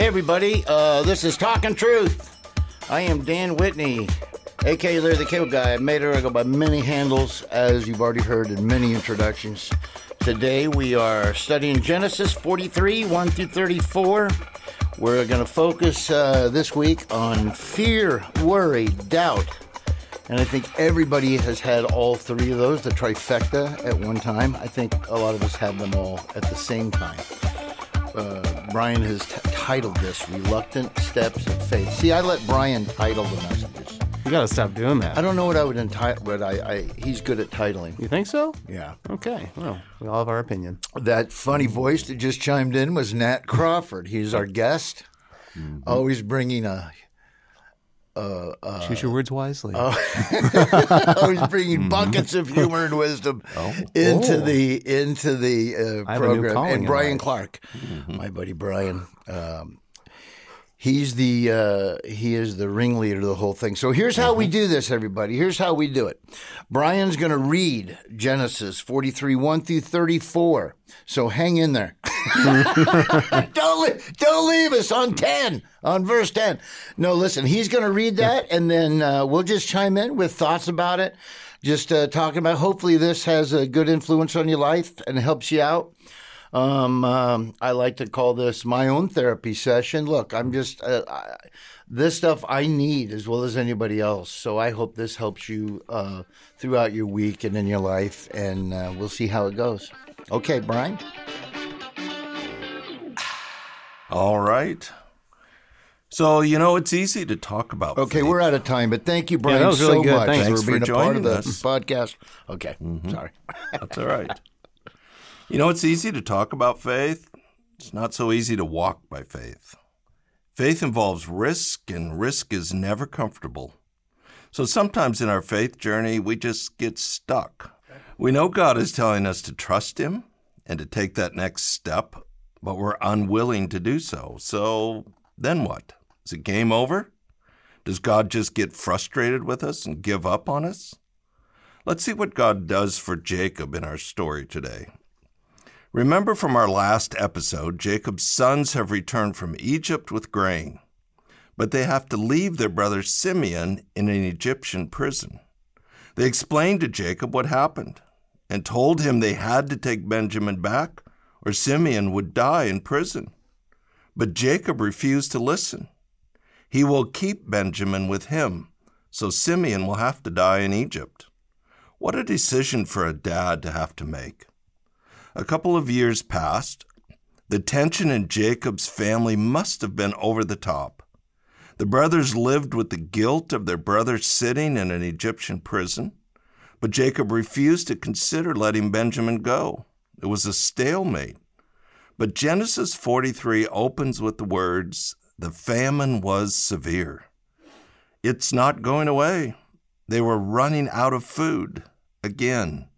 Hey, everybody, uh, this is Talking Truth. I am Dan Whitney, aka Larry the Cable Guy. I made it. I go by many handles, as you've already heard in many introductions. Today we are studying Genesis 43, 1 through 34. We're going to focus uh, this week on fear, worry, doubt. And I think everybody has had all three of those, the trifecta, at one time. I think a lot of us have them all at the same time. Uh, Bryan has t- titled this Reluctant Steps of Faith. See, I let Bryan title the messages. You gotta stop doing that. I don't know what I would entitle, but I, I he's good at titling. You think so? Yeah. Okay. Well, we all have our opinion. That funny voice that just chimed in was Nat Crawford. He's our guest, mm-hmm. always bringing a. Uh, uh, Choose your words wisely. Uh, always bringing mm-hmm. buckets of humor and wisdom oh. into Oh. the into the uh, I have a new program. And Bryan. Clark, mm-hmm. my buddy Bryan, um, he's the uh, he is the ringleader of the whole thing. So here's how we do this, everybody. Here's how we do it. Bryan's going to read Genesis 43 1 through 34. So hang in there. don't, don't leave us on 10, on verse 10. No, listen, he's going to read that, and then uh, we'll just chime in with thoughts about it. Just uh, talking about hopefully this has a good influence on your life and helps you out. Um, um, I like to call this my own therapy session. Look, I'm just uh, I, this stuff I need as well as anybody else. So I hope this helps you uh, throughout your week and in your life, and uh, we'll see how it goes. Okay, Bryan. All right. So, you know, it's easy to talk about. Okay, faith. we're out of time, but thank you, Bryan, that was really so good. much Thanks. Thanks for for being a part of joining the us. podcast. Okay, sorry. That's all right. you know, it's easy to talk about faith. It's not so easy to walk by faith. Faith involves risk, and risk is never comfortable. So sometimes in our faith journey, we just get stuck. We know God is telling us to trust Him and to take that next step, but we're unwilling to do so. So then what? Is it game over? Does God just get frustrated with us and give up on us? Let's see what God does for Jacob in our story today. Remember from our last episode, Jacob's sons have returned from Egypt with grain, but they have to leave their brother Simeon in an Egyptian prison. They explained to Jacob what happened and told him they had to take Benjamin back or Simeon would die in prison. But Jacob refused to listen. He will keep Benjamin with him, so Simeon will have to die in Egypt. What a decision for a dad to have to make. A couple of years passed. The tension in Jacob's family must have been over the top. The brothers lived with the guilt of their brother sitting in an Egyptian prison, but Jacob refused to consider letting Benjamin go. It was a stalemate. But Genesis 43 opens with the words, The famine was severe. It's not going away. They were running out of food again,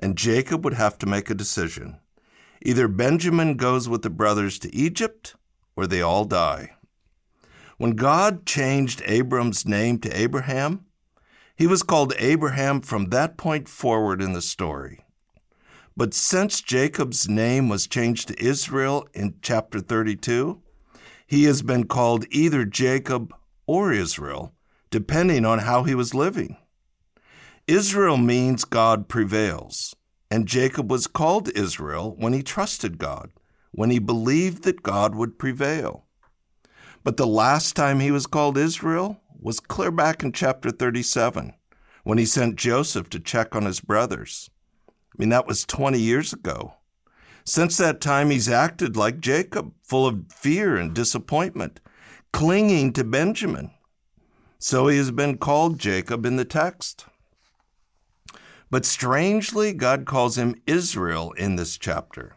and Jacob would have to make a decision. Either Benjamin goes with the brothers to Egypt, or they all die. When God changed Abram's name to Abraham, he was called Abraham from that point forward in the story. But since Jacob's name was changed to Israel in chapter 32, he has been called either Jacob or Israel, depending on how he was living. Israel means God prevails, and Jacob was called Israel when he trusted God, when he believed that God would prevail. But the last time he was called Israel was clear back in chapter 37, when he sent Joseph to check on his brothers. I mean, that was 20 years ago. Since that time, he's acted like Jacob, full of fear and disappointment, clinging to Benjamin. So he has been called Jacob in the text. But strangely, God calls him Israel in this chapter.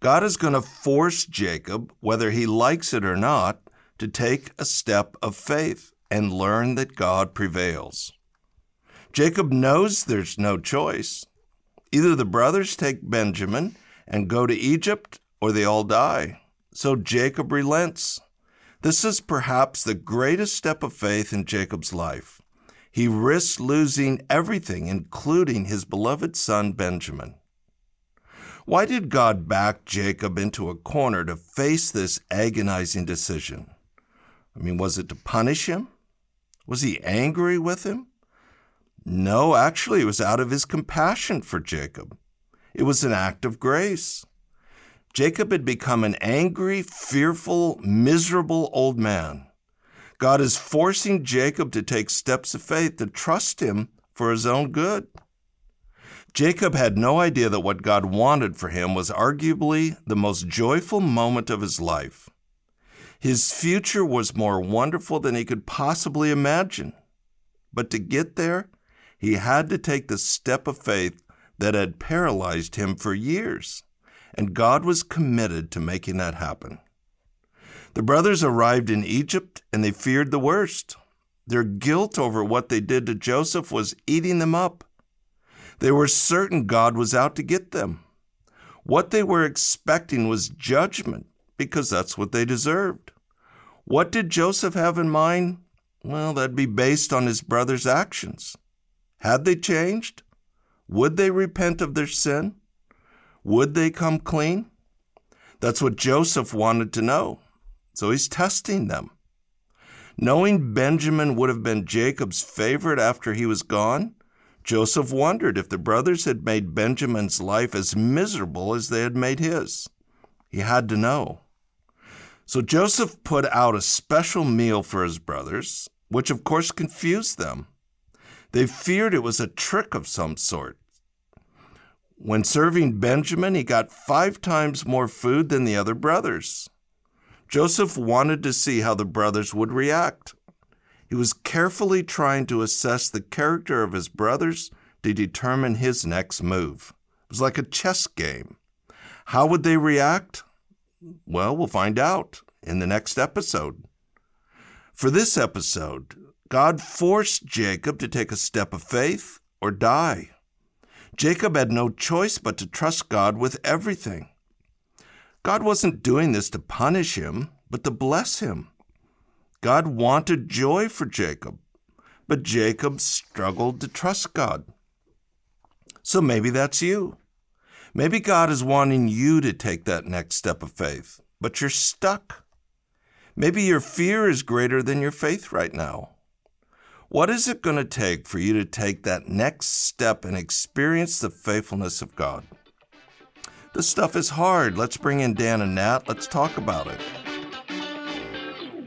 God is going to force Jacob, whether he likes it or not, to take a step of faith and learn that God prevails. Jacob knows there's no choice. Either the brothers take Benjamin and go to Egypt, or they all die. So Jacob relents. This is perhaps the greatest step of faith in Jacob's life. He risks losing everything, including his beloved son Benjamin. Why did God back Jacob into a corner to face this agonizing decision? I mean, was it to punish him? Was he angry with him? No, actually, it was out of his compassion for Jacob. It was an act of grace. Jacob had become an angry, fearful, miserable old man. God is forcing Jacob to take steps of faith to trust him for his own good. Jacob had no idea that what God wanted for him was arguably the most joyful moment of his life. His future was more wonderful than he could possibly imagine. But to get there, he had to take the step of faith that had paralyzed him for years, and God was committed to making that happen. The brothers arrived in Egypt and they feared the worst. Their guilt over what they did to Joseph was eating them up. They were certain God was out to get them. What they were expecting was judgment because that's what they deserved. What did Joseph have in mind? Well, that'd be based on his brother's actions. Had they changed? Would they repent of their sin? Would they come clean? That's what Joseph wanted to know. So he's testing them. Knowing Benjamin would have been Jacob's favorite after he was gone, Joseph wondered if the brothers had made Benjamin's life as miserable as they had made his. He had to know. So Joseph put out a special meal for his brothers, which of course confused them. They feared it was a trick of some sort. When serving Benjamin, he got five times more food than the other brothers. Joseph wanted to see how the brothers would react. He was carefully trying to assess the character of his brothers to determine his next move. It was like a chess game. How would they react? Well, we'll find out in the next episode. For this episode, God forced Jacob to take a step of faith or die. Jacob had no choice but to trust God with everything. God wasn't doing this to punish him, but to bless him. God wanted joy for Jacob, but Jacob struggled to trust God. So maybe that's you. Maybe God is wanting you to take that next step of faith, but you're stuck. Maybe your fear is greater than your faith right now. What is it going to take for you to take that next step and experience the faithfulness of God? This stuff is hard. Let's bring in Dan and Nat. Let's talk about it.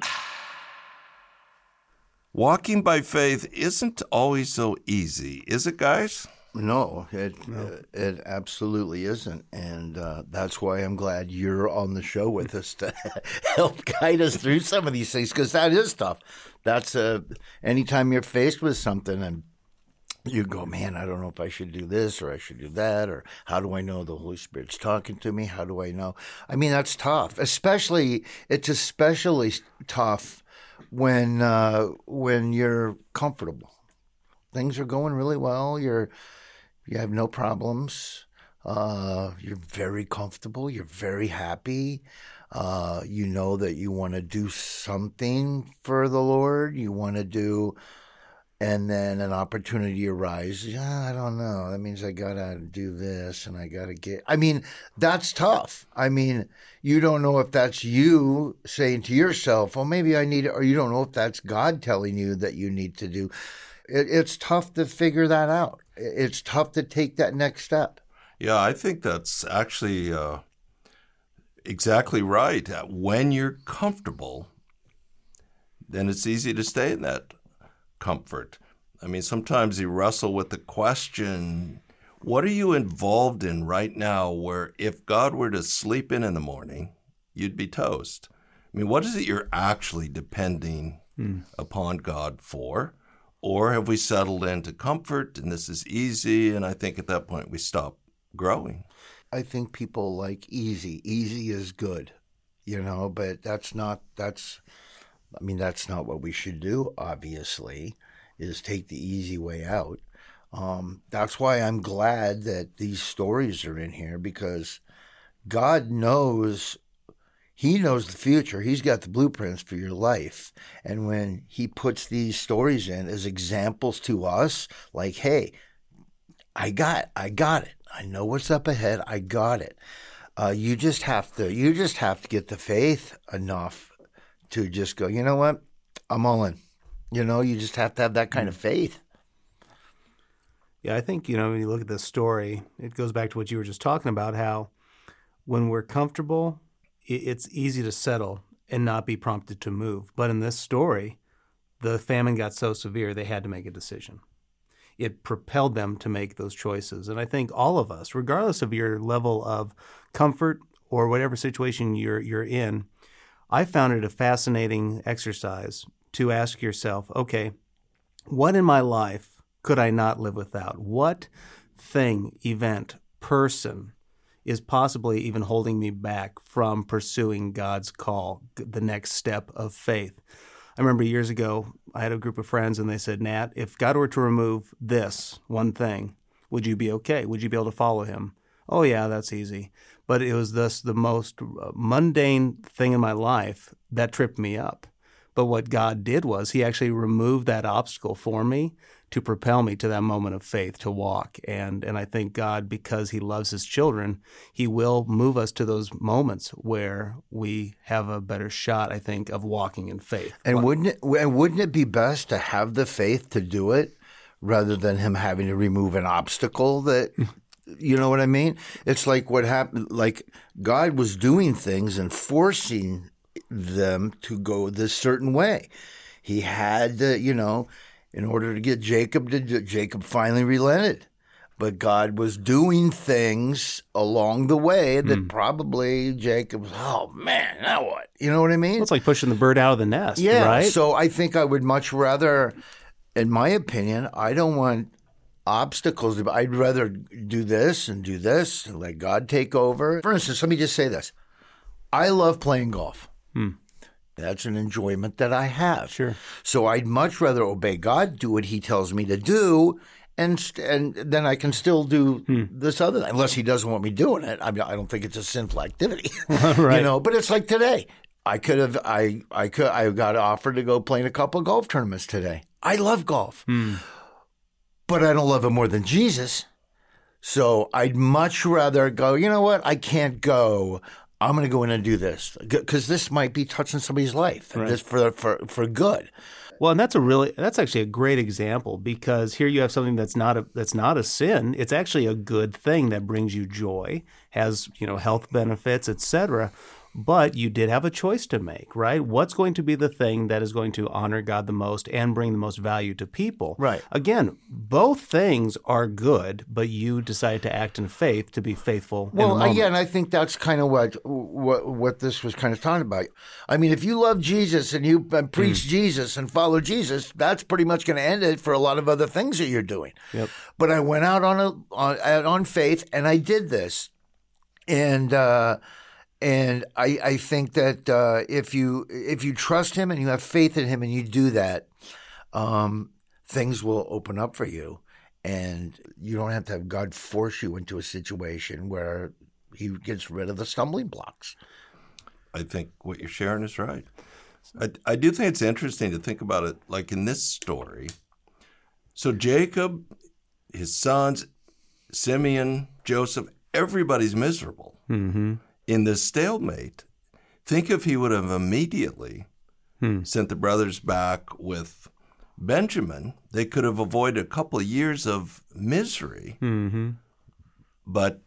Walking by faith isn't always so easy, is it, guys? No, it uh, it absolutely isn't, and uh, that's why I'm glad you're on the show with us to help guide us through some of these things because that is tough. That's uh, anytime you're faced with something and you go, man, I don't know if I should do this or I should do that, or how do I know the Holy Spirit's talking to me? How do I know? I mean, that's tough. Especially, it's especially tough when uh, when you're comfortable. Things are going really well. You're you have no problems. Uh, you're very comfortable. You're very happy. Uh, you know that you want to do something for the Lord. You want to do, and then an opportunity arises. Yeah, I don't know. That means I gotta do this, and I gotta get. I mean, that's tough. I mean, you don't know if that's you saying to yourself, "Well, maybe I need," or you don't know if that's God telling you that you need to do. It, it's tough to figure that out it's tough to take that next step. Yeah, I think that's actually uh, exactly right. When you're comfortable, then it's easy to stay in that comfort. I mean, sometimes you wrestle with the question what are you involved in right now where if God were to sleep in in the morning, you'd be toast? I mean, what is it you're actually depending mm. upon God for? Or have we settled into comfort and this is easy? And I think at that point we stop growing. I think people like easy. Easy is good, you know, but that's not, that's, I mean, that's not what we should do, obviously, is take the easy way out. Um, that's why I'm glad that these stories are in here because God knows he knows the future. He's got the blueprints for your life. And when he puts these stories in as examples to us, like, hey, I got I got it. I know what's up ahead. I got it. Uh, you just have to. You just have to get the faith enough to just go. You know what? I'm all in. You know, you just have to have that kind of mm. faith. Yeah, I think, you know, when you look at this story, it goes back to what you were just talking about how when we're comfortable, it's easy to settle and not be prompted to move. But in this story, the famine got so severe they had to make a decision. It propelled them to make those choices. And I think all of us, regardless of your level of comfort or whatever situation you're you're in, I found it a fascinating exercise to ask yourself, okay, what in my life could I not live without? What thing, event, person is possibly even holding me back from pursuing God's call, the next step of faith? I remember years ago, I had a group of friends and they said, Nat, if God were to remove this one thing, would you be okay? Would you be able to follow him? Oh, yeah, that's easy. But it was thus the most uh, mundane thing in my life that tripped me up. But what God did was He actually removed that obstacle for me to propel me to that moment of faith to walk. And and I think God, because He loves His children, He will move us to those moments where we have a better shot, I think, of walking in faith. And wouldn't it and wouldn't it be best to have the faith to do it rather than him having to remove an obstacle that you know what I mean? It's like what happened like God was doing things and forcing them to go this certain way. He had to, you know, in order to get Jacob to Jacob finally relented. But God was doing things along the way that mm. probably Jacob, oh man, now what? You know what I mean? Well, it's like pushing the bird out of the nest, yeah, right? So I think I would much rather, in my opinion, I don't want obstacles. I'd rather do this and do this and let God take over. For instance, let me just say this I love playing golf. Hmm. That's an enjoyment that I have. Sure. So I'd much rather obey God, do what He tells me to do, and and then I can still do hmm. this other thing, unless He doesn't want me doing it. I, mean, I don't think it's a sinful activity, right. you know. But it's like today. I could have I I could I got offered to go play in a couple of golf tournaments today. I love golf, hmm. But I don't love it more than Jesus. So I'd much rather go. You know what? I can't go. I'm going to go in and do this because this might be touching somebody's life right. just for for for good. Well, and that's a really that's actually a great example because here you have something that's not a that's not a sin. It's actually a good thing that brings you joy, has you know health benefits, etc but you did have a choice to make, right? What's going to be the thing that is going to honor God the most and bring the most value to people? Right. Again, both things are good, but you decided to act in faith to be faithful. Well, again, I think that's kind of what, what what this was kind of talking about. I mean, if you love Jesus and you preach mm. Jesus and follow Jesus, that's pretty much going to end it for a lot of other things that you're doing. Yep. But I went out on a on, on faith and I did this, and. Uh, and I, I think that uh, if you if you trust him and you have faith in him and you do that, um, things will open up for you, and you don't have to have God force you into a situation where He gets rid of the stumbling blocks. I think what you're sharing is right. I, I do think it's interesting to think about it like in this story. So Jacob, his sons, Simeon, Joseph, everybody's miserable. Mm-hmm in this stalemate, think if he would have immediately hmm. sent the brothers back with Benjamin, they could have avoided a couple of years of misery. Mm-hmm. But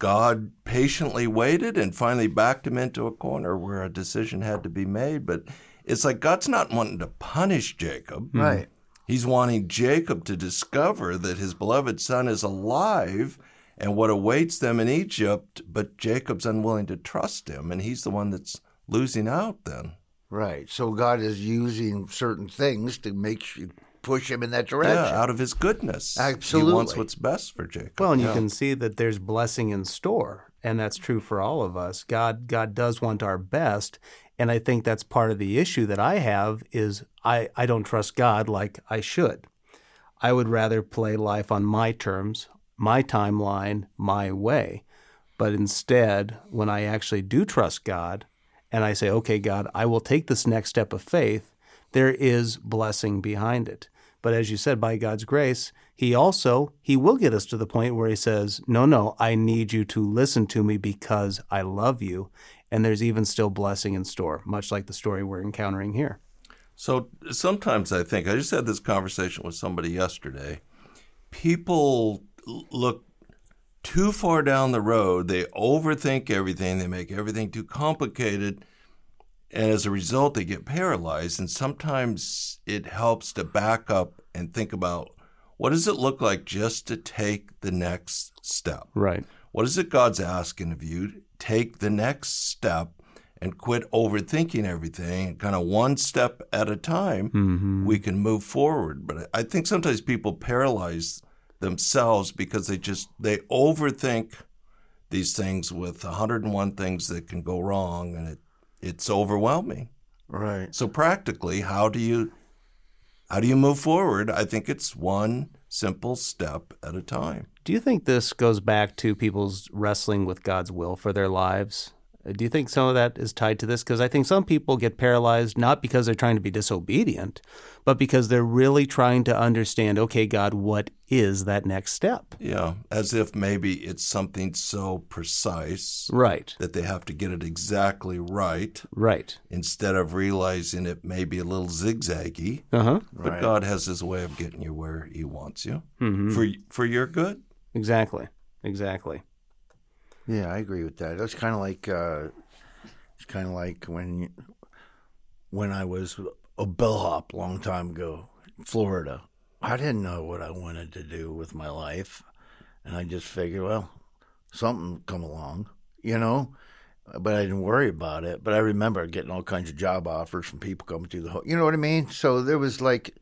God patiently waited and finally backed him into a corner where a decision had to be made. But it's like God's not wanting to punish Jacob. Right. He's wanting Jacob to discover that his beloved son is alive and what awaits them in Egypt, but Jacob's unwilling to trust him, and he's the one that's losing out then. Right. So God is using certain things to make you push him in that direction. Yeah, out of his goodness. Absolutely. He wants what's best for Jacob. Well, and you yeah. can see that there's blessing in store, and that's true for all of us. God God does want our best, and I think that's part of the issue that I have is I, I don't trust God like I should. I would rather play life on my terms, my timeline, my way. But instead, when I actually do trust God and I say, okay, God, I will take this next step of faith, there is blessing behind it. But as you said, by God's grace, he also he will get us to the point where he says, "No, no, I need you to listen to me because I love you." And there's even still blessing in store, much like the story we're encountering here. So sometimes I think I just had this conversation with somebody yesterday. People look too far down the road. They overthink everything. They make everything too complicated. And as a result, they get paralyzed. And sometimes it helps to back up and think about what does it look like just to take the next step? Right. What is it God's asking of you? Take the next step and quit overthinking everything. Kind of one step at a time, mm-hmm. we can move forward. But I think sometimes people paralyze themselves because they just they overthink these things with 101 things that can go wrong, and it it's overwhelming. Right. So practically, how do you how do you move forward? I think it's one simple step at a time. Do you think this goes back to people's wrestling with God's will for their lives? Do you think some of that is tied to this? Because I think some people get paralyzed not because they're trying to be disobedient, but because they're really trying to understand, okay, God, what is that next step? Yeah, as if maybe it's something so precise. Right. That they have to get it exactly right. Right. Instead of realizing it may be a little zigzaggy. Uh-huh. But Right. God has his way of getting you where he wants you Mhm. for for your good. Exactly. Exactly. Yeah, I agree with that. It's kind of like uh, it's kind of like when you- when I was a bellhop long time ago, Florida. I didn't know what I wanted to do with my life, and I just figured, well, something come along, you know. But I didn't worry about it. But I remember getting all kinds of job offers from people coming through the, ho- you know what I mean. So there was like,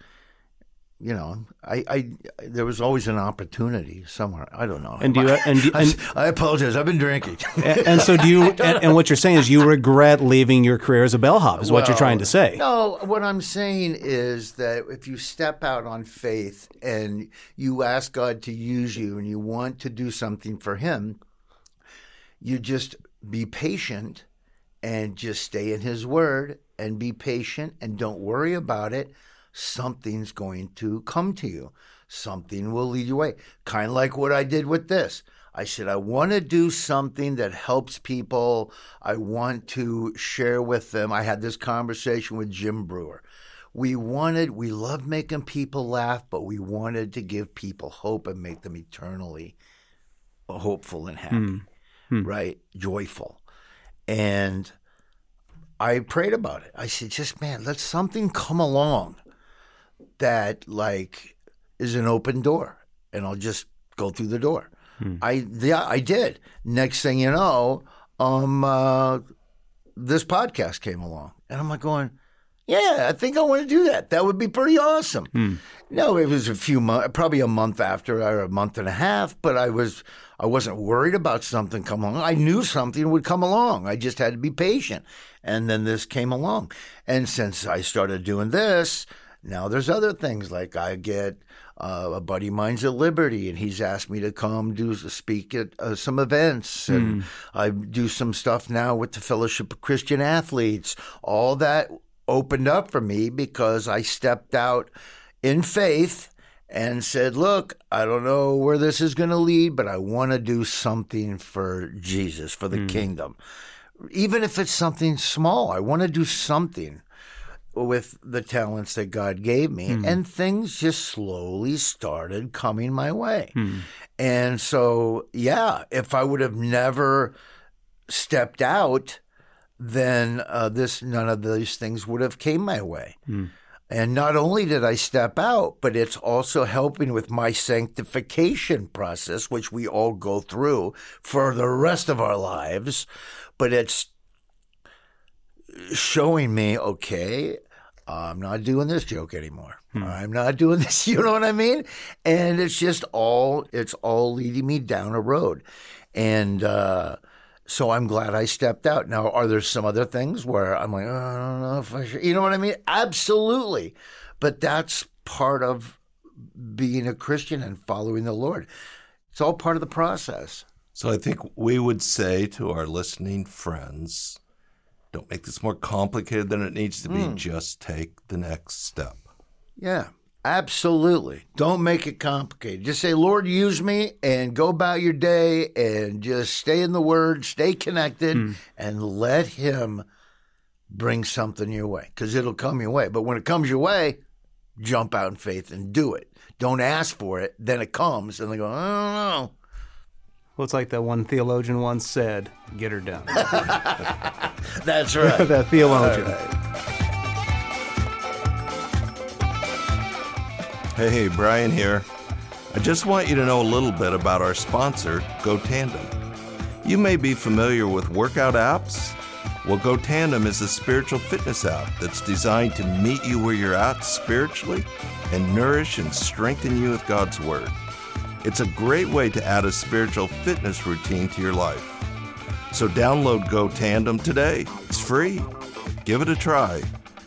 you know, I, I there was always an opportunity somewhere. I don't know. And do you and, do- and I apologize. I've been drinking. and, and so do you and, and what you're saying is you regret leaving your career as a bellhop is what you're trying to say. No, what I'm saying is that if you step out on faith and you ask God to use you and you want to do something for Him, you just be patient and just stay in His Word and be patient and don't worry about it. Something's going to come to you. Something will lead you away. Kind of like what I did with this. I said, I want to do something that helps people. I want to share with them. I had this conversation with Jim Breuer. We wanted, we love making people laugh, but we wanted to give people hope and make them eternally hopeful and happy, hmm. Hmm. right? Joyful. And I prayed about it. I said, just man, let something come along that like is an open door, and I'll just go through the door. I yeah, I did. Next thing you know, um, uh, this podcast came along, and I'm like going, yeah, I think I want to do that. That would be pretty awesome. No, it was a few months, probably a month after, or a month and a half. But I was, I wasn't worried about something coming along. I knew something would come along. I just had to be patient. And then this came along, and since I started doing this, now there's other things like I get uh, a buddy of mine's at Liberty, and he's asked me to come do speak at uh, some events, and I do some stuff now with the Fellowship of Christian Athletes. All that opened up for me because I stepped out in faith and said, "Look, I don't know where this is going to lead, but I want to do something for Jesus, for the kingdom." Even if it's something small, I want to do something with the talents that God gave me. Hmm. And things just slowly started coming my way. Hmm. And so, yeah, if I would have never stepped out, then uh, this none of these things would have came my way. Hmm. And not only did I step out, but it's also helping with my sanctification process, which we all go through for the rest of our lives. But it's showing me, okay, I'm not doing this joke anymore. I'm not doing this. You know what I mean? And it's just all it's all leading me down a road, and uh, so I'm glad I stepped out. Now, are there some other things where I'm like, oh, I don't know if I should? You know what I mean? Absolutely, but that's part of being a Christian and following the Lord. It's all part of the process. So I think we would say to our listening friends, don't make this more complicated than it needs to be. Mm. Just take the next step. Yeah, Absolutely. Don't make it complicated. Just say, Lord, use me and go about your day and just stay in the Word, stay connected, mm. and let Him bring something your way because it'll come your way. But when it comes your way, jump out in faith and do it. Don't ask for it. Then it comes and they go, I don't know. Well, it's like that one theologian once said, "Get her done." That's right. that theologian. Hey, hey, Bryan here. I just want you to know a little bit about our sponsor, GoTandem. You may be familiar with workout apps. Well, GoTandem is a spiritual fitness app that's designed to meet you where you're at spiritually and nourish and strengthen you with God's Word. It's a great way to add a spiritual fitness routine to your life. So download Go Tandem today. It's free. Give it a try.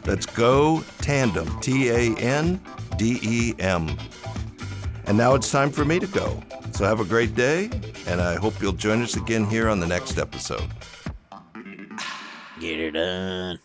That's Go Tandem, T A N D E M. And now it's time for me to go. So have a great day, and I hope you'll join us again here on the next episode. Get it done.